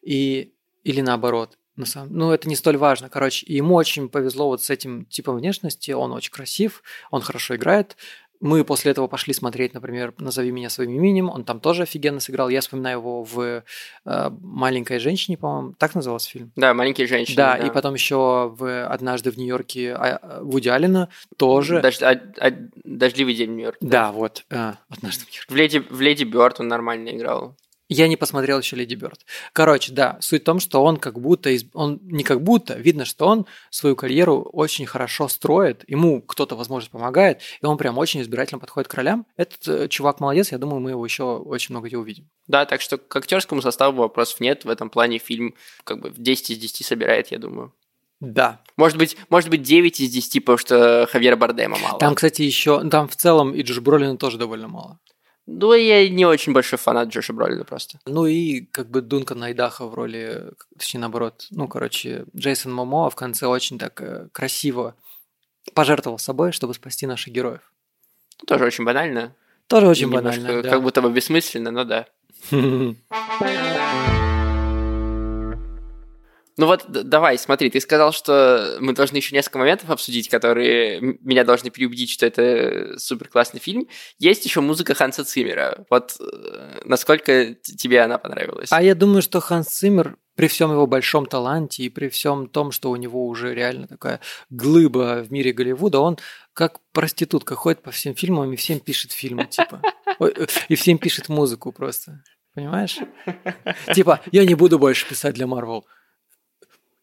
И, или наоборот. На самом, ну, это не столь важно. Короче, ему очень повезло вот с этим типом внешности. Он очень красив, он хорошо играет. Мы после этого пошли смотреть, например, «Назови меня своим именем», он там тоже офигенно сыграл. Я вспоминаю его в э, «Маленькой женщине», по-моему, так назывался фильм? Да, «Маленькие женщины». Да, да. и потом еще в «Однажды в Нью-Йорке» а, Вуди Аллена тоже. Дож, а, а, «Дождливый день в Нью-Йорке». Да, да вот, э, «Однажды в Нью-Йорке». В «Леди, в Леди Бёрд» он нормально играл. Я не посмотрел еще Леди Бёрд. Короче, да, суть в том, что он как будто, он не как будто, видно, что он свою карьеру очень хорошо строит, ему кто-то, возможно, помогает, и он прям очень избирательно подходит к ролям. Этот э, чувак молодец, я думаю, мы его еще очень много где увидим. Да, так что к актерскому составу вопросов нет, в этом плане фильм как бы в 10 из 10 собирает, я думаю. Да. Может быть, может быть 9 из 10, потому что Хавьера Бардема мало. Там, кстати, еще, там в целом и Джоша Бролина тоже довольно мало. Ну, я не очень большой фанат Джоша Бролина просто. Ну и как бы Дункан Айдахо в роли, точнее наоборот, ну, короче, Джейсон Момоа в конце очень так э, красиво пожертвовал собой, чтобы спасти наших героев. Тоже очень банально. Тоже очень банально, да. Как будто бы бессмысленно, но да. *laughs* Ну вот давай, смотри, ты сказал, что мы должны еще несколько моментов обсудить, которые меня должны переубедить, что это супер классный фильм. Есть еще музыка Ханса Циммера. Вот э, насколько тебе она понравилась? А я думаю, что Ханс Циммер при всем его большом таланте и при всем том, что у него уже реально такая глыба в мире Голливуда, он как проститутка ходит по всем фильмам и всем пишет фильмы, типа. *laughs* Э, и всем пишет музыку просто. Понимаешь? Типа, я не буду больше писать для Марвел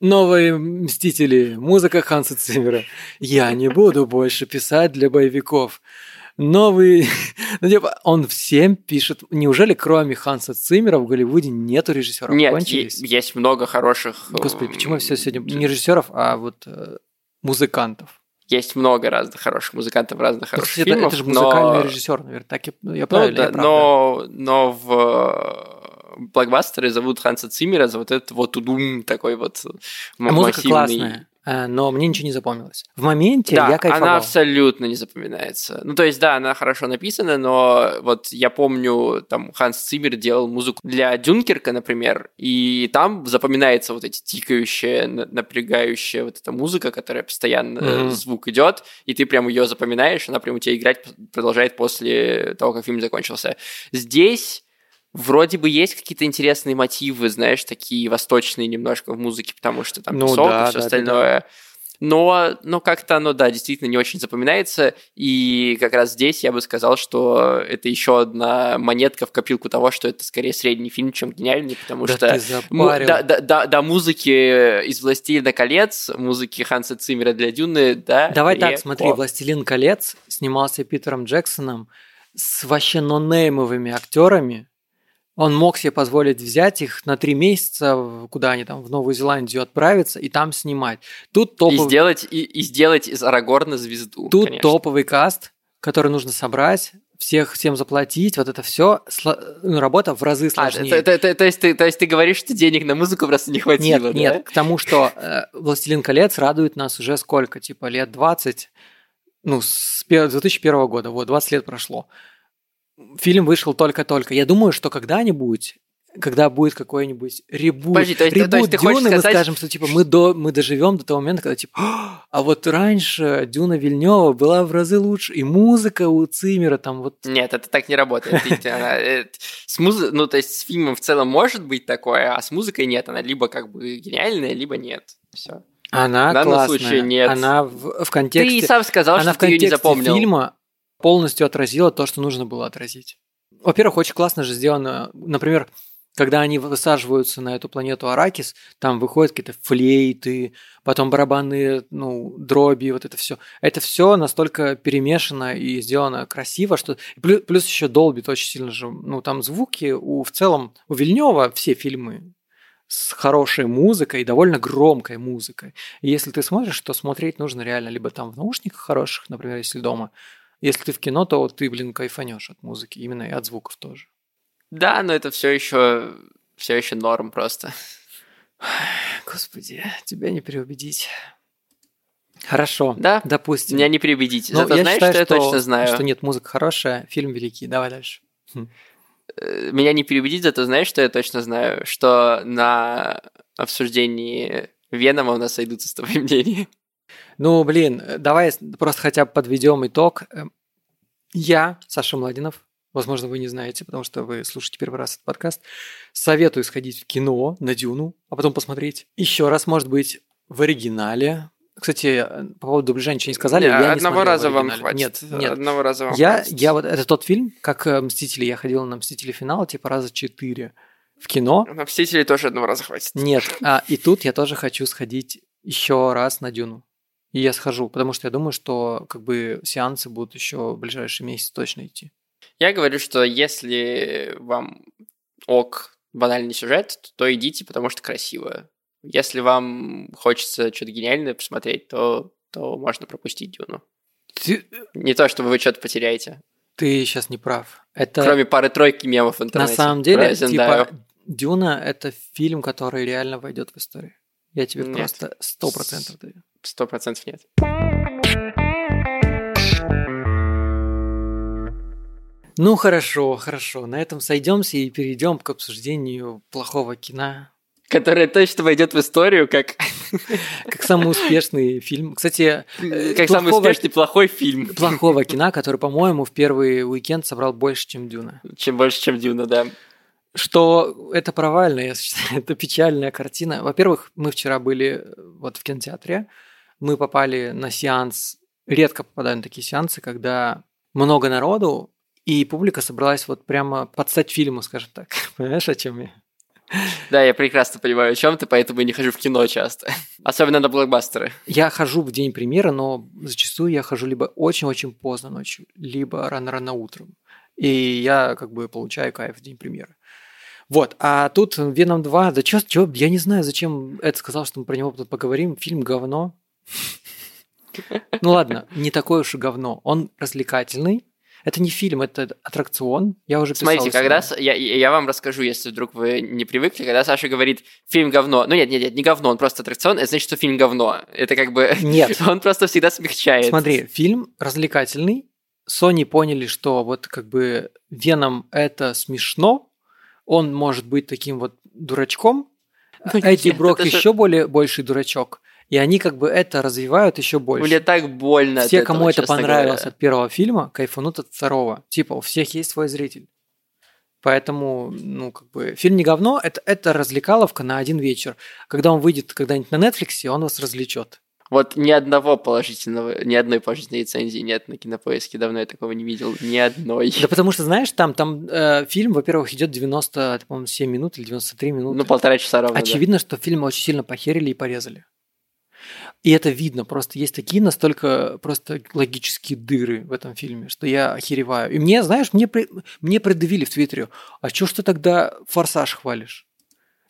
новые Мстители, музыка Ханса Циммера. Я не буду больше писать для боевиков. Новый... *laughs* Ну, типа, он всем пишет. Неужели кроме Ханса Циммера в Голливуде нету режиссеров? Нет, Кончились? есть много хороших... Господи, почему все сегодня... Не режиссеров, а вот э, музыкантов. Есть много разных хороших музыкантов, разных ну, хороших фильмов. Это, это же музыкальный но... режиссер, наверное, так я, я правильно, ну, да, но, но в блокбастеры зовут Ханса Циммера за вот этот вот удум такой вот а Музыка классная. Э, но мне ничего не запомнилось. В моменте да, я кайфовал. она абсолютно не запоминается. Ну, то есть, да, она хорошо написана, но вот я помню, там, Ханс Циммер делал музыку для Дюнкерка, например, и там запоминается вот эти тикающие, напрягающая вот эта музыка, которая постоянно mm-hmm. звук идет, и ты прям ее запоминаешь, она прям у тебя играть продолжает после того, как фильм закончился. Здесь Вроде бы есть какие-то интересные мотивы, знаешь, такие восточные немножко в музыке, потому что там ну, песок да, и все да, остальное. Да, Но, но как-то оно, да, действительно не очень запоминается. И как раз здесь я бы сказал, что это еще одна монетка в копилку того, что это скорее средний фильм, чем гениальный, потому да что ты да, да, да, да, музыки из «Властелина колец», музыки Ханса Циммера для Дюны, да. Давай так, смотри, «Властелин колец» снимался Питером Джексоном с вообще нонеймовыми актерами, он мог себе позволить взять их на три месяца, куда они там, в Новую Зеландию отправиться и там снимать. Тут топовый... И сделать, и, и сделать из Арагорна звезду, Тут конечно. топовый каст, который нужно собрать, всех всем заплатить, вот это все ну, работа в разы а, сложнее. А, то, то, то, то, есть ты, то есть ты говоришь, что денег на музыку просто не хватило, Нет, да? нет, к тому, что э, «Властелин колец» радует нас уже сколько, типа лет 20, ну, с 2001 года, вот, 20 лет прошло фильм вышел только-только. Я думаю, что когда-нибудь когда будет какой-нибудь ребут, Подожди, то есть- ребут то есть ты хочешь Дюны, мы сказать- скажем, что типа мы, до, мы доживем до того момента, когда типа, «А, вот раньше Дюна Вильнева была в разы лучше, и музыка у Цимера там вот... Нет, это так не работает. Э, с муз- Ну, то есть с фильмом в целом может быть такое, а с музыкой нет. Она либо как бы гениальная, либо нет. Все. Она В данном классная. случае нет. Она в, в Ты контексте... и сам сказал, она что в ты ее не запомнил. фильма полностью отразила то, что нужно было отразить. Во-первых, очень классно же сделано, например, когда они высаживаются на эту планету Аракис, там выходят какие-то флейты, потом барабанные, ну, дроби, вот это все. Это все настолько перемешано и сделано красиво, что плюс, плюс еще долбит очень сильно же, ну, там звуки у в целом у Вильнева все фильмы с хорошей музыкой и довольно громкой музыкой. И если ты смотришь, то смотреть нужно реально либо там в наушниках хороших, например, если дома. Если ты в кино, то ты, блин, кайфанешь от музыки, именно и от звуков тоже. Да, но это все еще все еще норм просто. Господи, тебя не переубедить. Хорошо, Да, допустим. меня не переубедите. Ну, Зато я знаешь, считаю, что я точно знаю? Что нет, музыка хорошая, фильм великий. Давай дальше. Э, Меня не переубедить, зато знаешь, что я точно знаю? Что на обсуждении Венома у нас сойдутся с тобой *laughs* мнения. Ну, блин, давай просто хотя бы подведем итог. Эм, Я, Саша Младинов, возможно, вы не знаете, потому что вы слушаете первый раз этот подкаст, советую сходить в кино на Дюну, а потом посмотреть еще раз, может быть, в оригинале. Кстати, э, по поводу дубляжа ничего не сказали. Не, я не одного в раза вам хватит. Нет, нет. Одного раза вам Я, хватит. я вот, это тот фильм, как э, «Мстители», я ходил на «Мстители. Финал» типа раза четыре в кино. На Мстителей тоже одного раза хватит. Нет, а, и тут я тоже хочу сходить еще раз на Дюну. И я схожу, потому что я думаю, что как бы сеансы будут еще в ближайший месяц точно идти. Я говорю, что если вам ок банальный сюжет, то идите, потому что красиво. Если вам хочется что-то гениальное посмотреть, то, то можно пропустить Дюну. Ты, Не то, чтобы вы что-то потеряете. ты сейчас не прав. Это Кроме пары-тройки мемов в на интернете. самом деле, типа, Дюна это фильм, который реально войдет в историю. Я тебе Нет. просто сто процентов даю. Сто процентов нет. Ну хорошо, хорошо. На этом сойдемся и перейдем к обсуждению плохого кино. Которая точно войдет в историю как, *laughs* Как самый успешный фильм. Кстати, э, как самый успешный плохой фильм. плохого кино, *laughs* который, по-моему, в первый уикенд собрал больше, чем Дюна. Чем больше, чем Дюна, да. Что это провально, я считаю, *laughs* это печальная картина. Во-первых, мы вчера были э, вот в кинотеатре, мы попали на сеанс, редко попадаю на такие сеансы, когда много народу, и публика собралась вот прямо под стать фильму, скажем так. *laughs* Понимаешь, о чем я? Да, я прекрасно понимаю, о чем ты, поэтому и не хожу в кино часто. *laughs* Особенно на блокбастеры. Я хожу в день премьеры, но зачастую я хожу либо очень-очень поздно ночью, либо рано-рано утром. И я как бы получаю кайф в день премьеры. Вот, а тут Веном 2, да чё, чё, я не знаю, зачем это сказал, что мы про него тут поговорим. Фильм говно. Ну ладно, не такое уж и говно. Он развлекательный. Это не фильм, это аттракцион. Я уже писал Смотрите, когда... Я, я вам расскажу, если вдруг вы не привыкли, когда Саша говорит «фильм говно». Ну нет, нет, нет, не говно, он просто аттракцион, это значит, что фильм говно. Это как бы... *laughs* Нет. Он просто всегда смягчает. Смотри, фильм развлекательный. Sony поняли, что вот как бы Веном это смешно. Он может быть таким вот дурачком. Ну, Эдди нет, Брок это же- еще более больший дурачок. И они как бы это развивают еще больше. Мне так больно от Все, этого, кому это понравилось говоря. от первого фильма, кайфанут от второго. Типа, у всех есть свой зритель. Поэтому, ну, как бы, фильм не говно, это, это развлекаловка на один вечер. Когда он выйдет когда-нибудь на Netflix, он вас развлечет. Вот ни одного положительного, ни одной положительной рецензии нет на кинопоиске. Давно я такого не видел. Ни одной. Да потому что, знаешь, там, там э, фильм, во-первых, идет 90, по-моему, 7 минут или 93 минуты. Ну, полтора часа ровно. да. Очевидно, что фильм очень сильно похерили и порезали. И это видно, просто есть такие настолько просто логические дыры в этом фильме, что я охереваю. И мне, знаешь, мне, мне придавили в Твиттере, а чё ж ты тогда «Форсаж» хвалишь?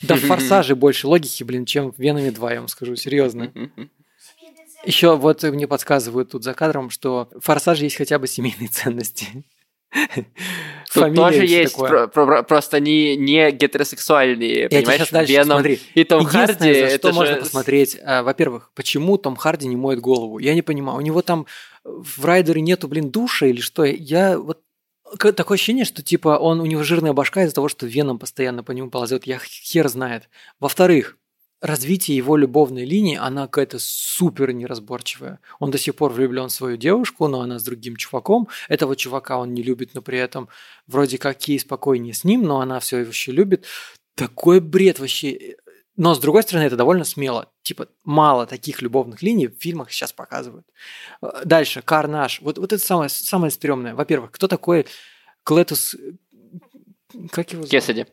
Да в «Форсаже» больше логики, блин, чем в «Веноме 2», я вам скажу, серьезно. *laughs* Еще вот мне подсказывают тут за кадром, что в «Форсаже» есть хотя бы семейные ценности. Тут Фамилия тоже есть, про- про- про- просто не, не гетеросексуальные, Я понимаешь, дальше, Веном смотри. и Том Харди. за это что же- можно посмотреть? а, Во-первых, почему Том Харди не моет голову? Я не понимаю. У него там в Райдере нету, блин, душа или что? Я вот такое ощущение, что типа он у него жирная башка из-за того, что веном постоянно по нему ползет. Я хер знает. Во-вторых, развитие его любовной линии, она какая-то супер неразборчивая. Он до сих пор влюблен в свою девушку, но она с другим чуваком. Этого чувака он не любит, но при этом вроде как ей спокойнее с ним, но она все еще любит. Такой бред вообще. Но, с другой стороны, это довольно смело. Типа, мало таких любовных линий в фильмах сейчас показывают. Дальше, Карнаж. Вот, вот это самое, самое стрёмное. Во-первых, кто такой Клетус... Как его зовут? Кесади.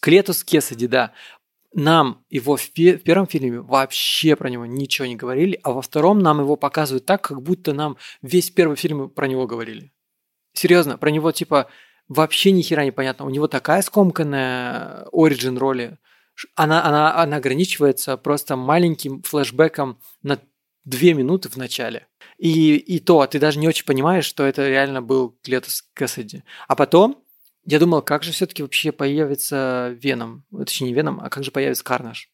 Клетус Кесади, да. Нам его в, пе- в первом фильме вообще про него ничего не говорили, а во втором нам его показывают так, как будто нам весь первый фильм про него говорили. Серьезно, про него типа вообще ни хера не понятно. У него такая скомканная оригин роли. Она, она, она ограничивается просто маленьким флешбеком на две минуты в начале. И, и то, ты даже не очень понимаешь, что это реально был Клетус Кэссиди. А потом я думал, как же все-таки вообще появится Веном? Точнее, не Веном, а как же появится Карнаж?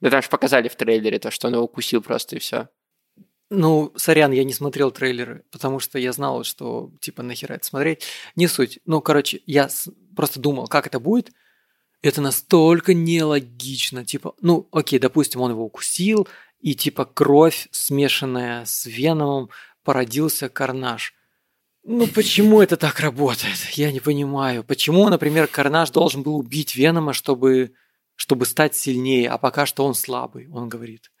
Да там же показали в трейлере то, что он его укусил просто и все. Ну, сорян, я не смотрел трейлеры, потому что я знал, что, типа, нахера это смотреть. Не суть. Ну, короче, я просто думал, как это будет. Это настолько нелогично. Типа, ну, окей, допустим, он его укусил, и, типа, кровь, смешанная с веномом, породился карнаж. Ну, почему это так работает? Я не понимаю. Почему, например, карнаж должен был убить Венома, чтобы, чтобы стать сильнее, а пока что он слабый, он говорит.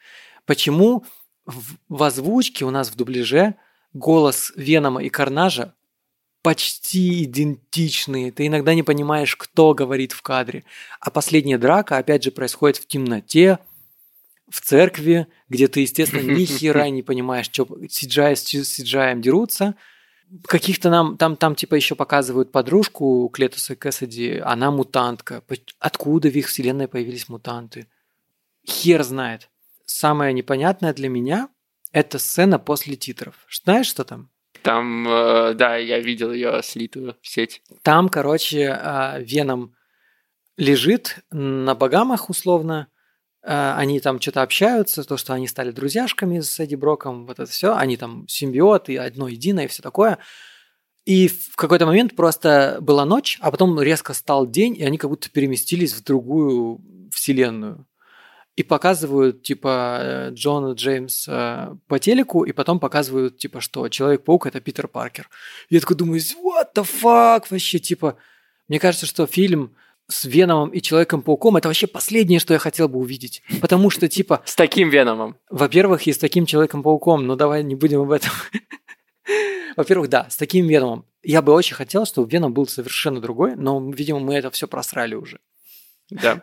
Почему в, в озвучке у нас в дубляже голос Венома и Карнажа почти идентичные. Ты иногда не понимаешь, кто говорит в кадре. А последняя драка, опять же, происходит в темноте, в церкви, где ты, естественно, ни *laughs* хера не понимаешь, что CGI с CGI дерутся. Каких-то нам, там, там типа еще показывают подружку Клетуса Кэссиди, она мутантка. Откуда в их вселенной появились мутанты? Хер знает. Самое непонятное для меня – это сцена после титров. Знаешь, что там? Там, э, да, я видел ее слитую в сеть. Там, короче, а, Веном лежит на Багамах условно. А, Они там что-то общаются, то, что они стали друзьяшками с Эдди Броком, вот это все. Они там симбиоты, одно единое и все такое. И в какой-то момент просто была ночь, а потом резко стал день, и они как будто переместились в другую вселенную. И показывают, типа, э, Джона Джеймс э, по телеку, и потом показывают, типа, что Человек-паук – это Питер Паркер. Я такой думаю, what the fuck вообще, типа, мне кажется, что фильм с Веномом и Человеком-пауком – это вообще последнее, что я хотел бы увидеть. Потому что, типа, С таким Веномом. во-первых, и с таким Человеком-пауком, но давай не будем об этом. *laughs* Во-первых, да, с таким Веномом. Я бы очень хотел, чтобы Веном был совершенно другой, но, видимо, мы это все просрали уже. Да.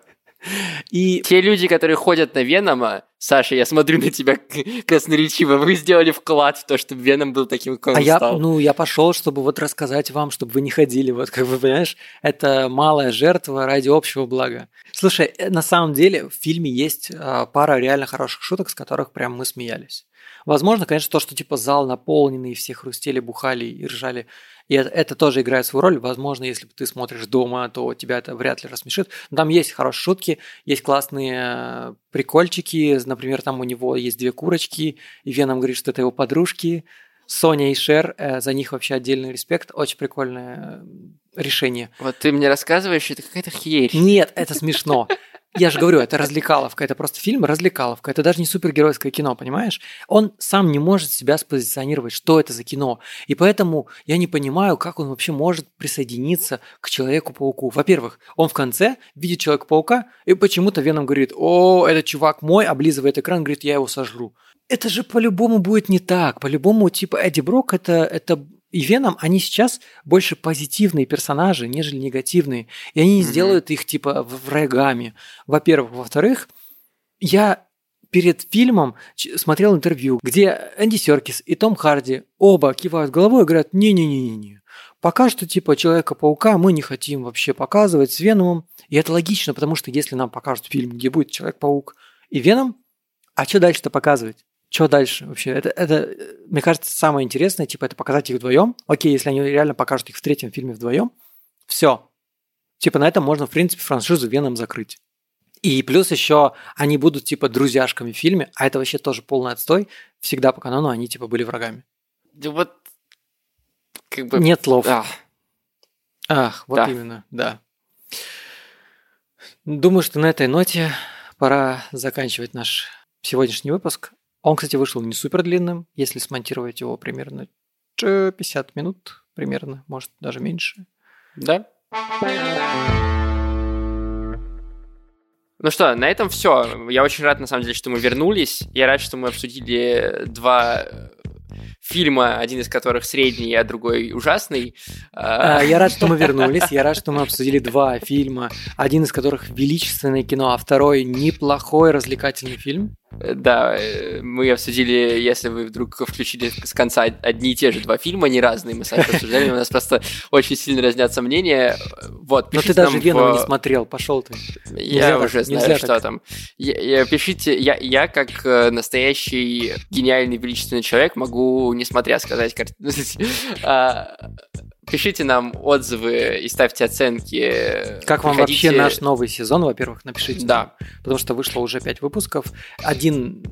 И Те люди, которые ходят на Венома, Саша, я смотрю на тебя красноречиво, вы сделали вклад в то, чтобы Веном был таким, какой он А я, стал. ну, я пошел, чтобы вот рассказать вам, чтобы вы не ходили, вот как вы понимаешь, это малая жертва ради общего блага. Слушай, э, на самом деле в фильме есть а, пара реально хороших шуток, с которых прям мы смеялись. Возможно, конечно, то, что типа зал наполненный, все хрустели, бухали и ржали, и это, это тоже играет свою роль. Возможно, если ты смотришь дома, то тебя это вряд ли рассмешит. Но там есть хорошие шутки, есть классные э, прикольчики. Например, там у него есть две курочки, и Веном говорит, что это его подружки. Соня и Шер, э, за них вообще отдельный респект. Очень прикольное э, решение. Вот ты мне рассказываешь, это какая-то херь. Нет, это смешно. Я же говорю, это развлекаловка, это просто фильм развлекаловка, это даже не супергеройское кино, понимаешь? Он сам не может себя спозиционировать, что это за кино. И поэтому я не понимаю, как он вообще может присоединиться к Человеку-пауку. Во-первых, он в конце видит Человека-паука, и почему-то Веном говорит, о, этот чувак мой, облизывает экран, говорит, я его сожру. Это же по-любому будет не так. По-любому, типа, Эдди Брок это, это и Веном, они сейчас больше позитивные персонажи, нежели негативные. И они не сделают их, типа, врагами. Во-первых. Во-вторых, я перед фильмом смотрел интервью, где Энди Серкис и Том Харди оба кивают головой и говорят, не-не-не-не. Пока что, типа, Человека-паука мы не хотим вообще показывать с Веномом. И это логично, потому что если нам покажут фильм, где будет Человек-паук и Веном, а что дальше-то показывать? Что дальше вообще? Это, это, мне кажется, самое интересное, типа, это показать их вдвоем. Окей, если они реально покажут их в третьем фильме вдвоем, все. Типа, на этом можно, в принципе, франшизу Веном закрыть. И плюс еще они будут, типа, друзьяшками в фильме, а это вообще тоже полный отстой. Всегда по канону они, типа, были врагами. Да вот, как бы... Нет слов. А, Ах, вот Да. именно, да. Думаю, что на этой ноте пора заканчивать наш сегодняшний выпуск. Он, кстати, вышел не супер длинным, если смонтировать его примерно ч- 50 минут, примерно, может, даже меньше. Да? Ну что, на этом все. Я очень рад, на самом деле, что мы вернулись. Я рад, что мы обсудили два э, фильма, один из которых средний, а другой ужасный. А, А, Я рад, что мы вернулись. Я рад, что мы обсудили два фильма, один из которых величественное кино, а второй неплохой развлекательный фильм. Да, э, мы обсудили, если вы вдруг включили с конца одни и те же два фильма, не разные, мы сами обсуждали, у нас просто очень сильно разнятся мнения. Вот, Но ты даже нам в- Веном не смотрел, пошел ты. Я Нельзя уже так, знаю, что так. там. Я, я- пишите, я, я как э, настоящий гениальный величественный человек могу, несмотря сказать картину, *laughs* пишите нам отзывы и ставьте оценки. Как вам Приходите- вообще наш новый сезон, во-первых, напишите. Да. нам, Потому что вышло уже пять выпусков. Один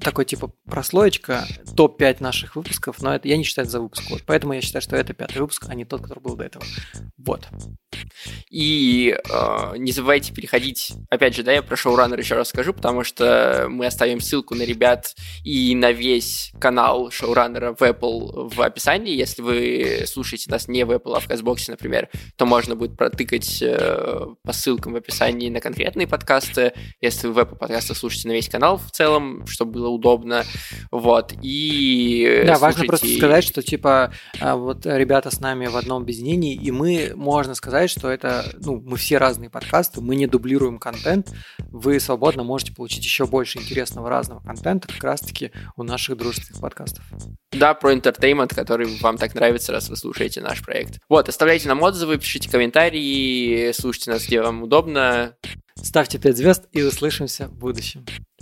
такой типа прослоечка, топ-5 наших выпусков, но это я не считаю это за выпуск. Вот. Поэтому я считаю, что это пятый выпуск, а не тот, который был до этого. Вот. И э, не забывайте переходить, опять же, да, я про шоураннер еще раз скажу, потому что мы оставим ссылку на ребят и на весь канал шоураннера в Apple в описании. Если вы слушаете нас не в Apple, а в Казбоксе, например, то можно будет протыкать э, по ссылкам в описании на конкретные подкасты. Если вы в Apple подкастах слушаете на весь канал в целом, чтобы было удобно. Вот. И Да, важно слушайте- просто сказать, что типа а, вот ребята с нами в одном объединении, и мы, можно сказать, что это, ну, мы все разные подкасты, мы не дублируем контент, вы свободно можете получить еще больше интересного разного контента как раз-таки у наших дружественных подкастов. Да, про интертеймент, который вам так нравится, раз вы слушаете наш проект. Вот, оставляйте нам отзывы, пишите комментарии, слушайте нас, где вам удобно. Ставьте 5 звезд и услышимся в будущем.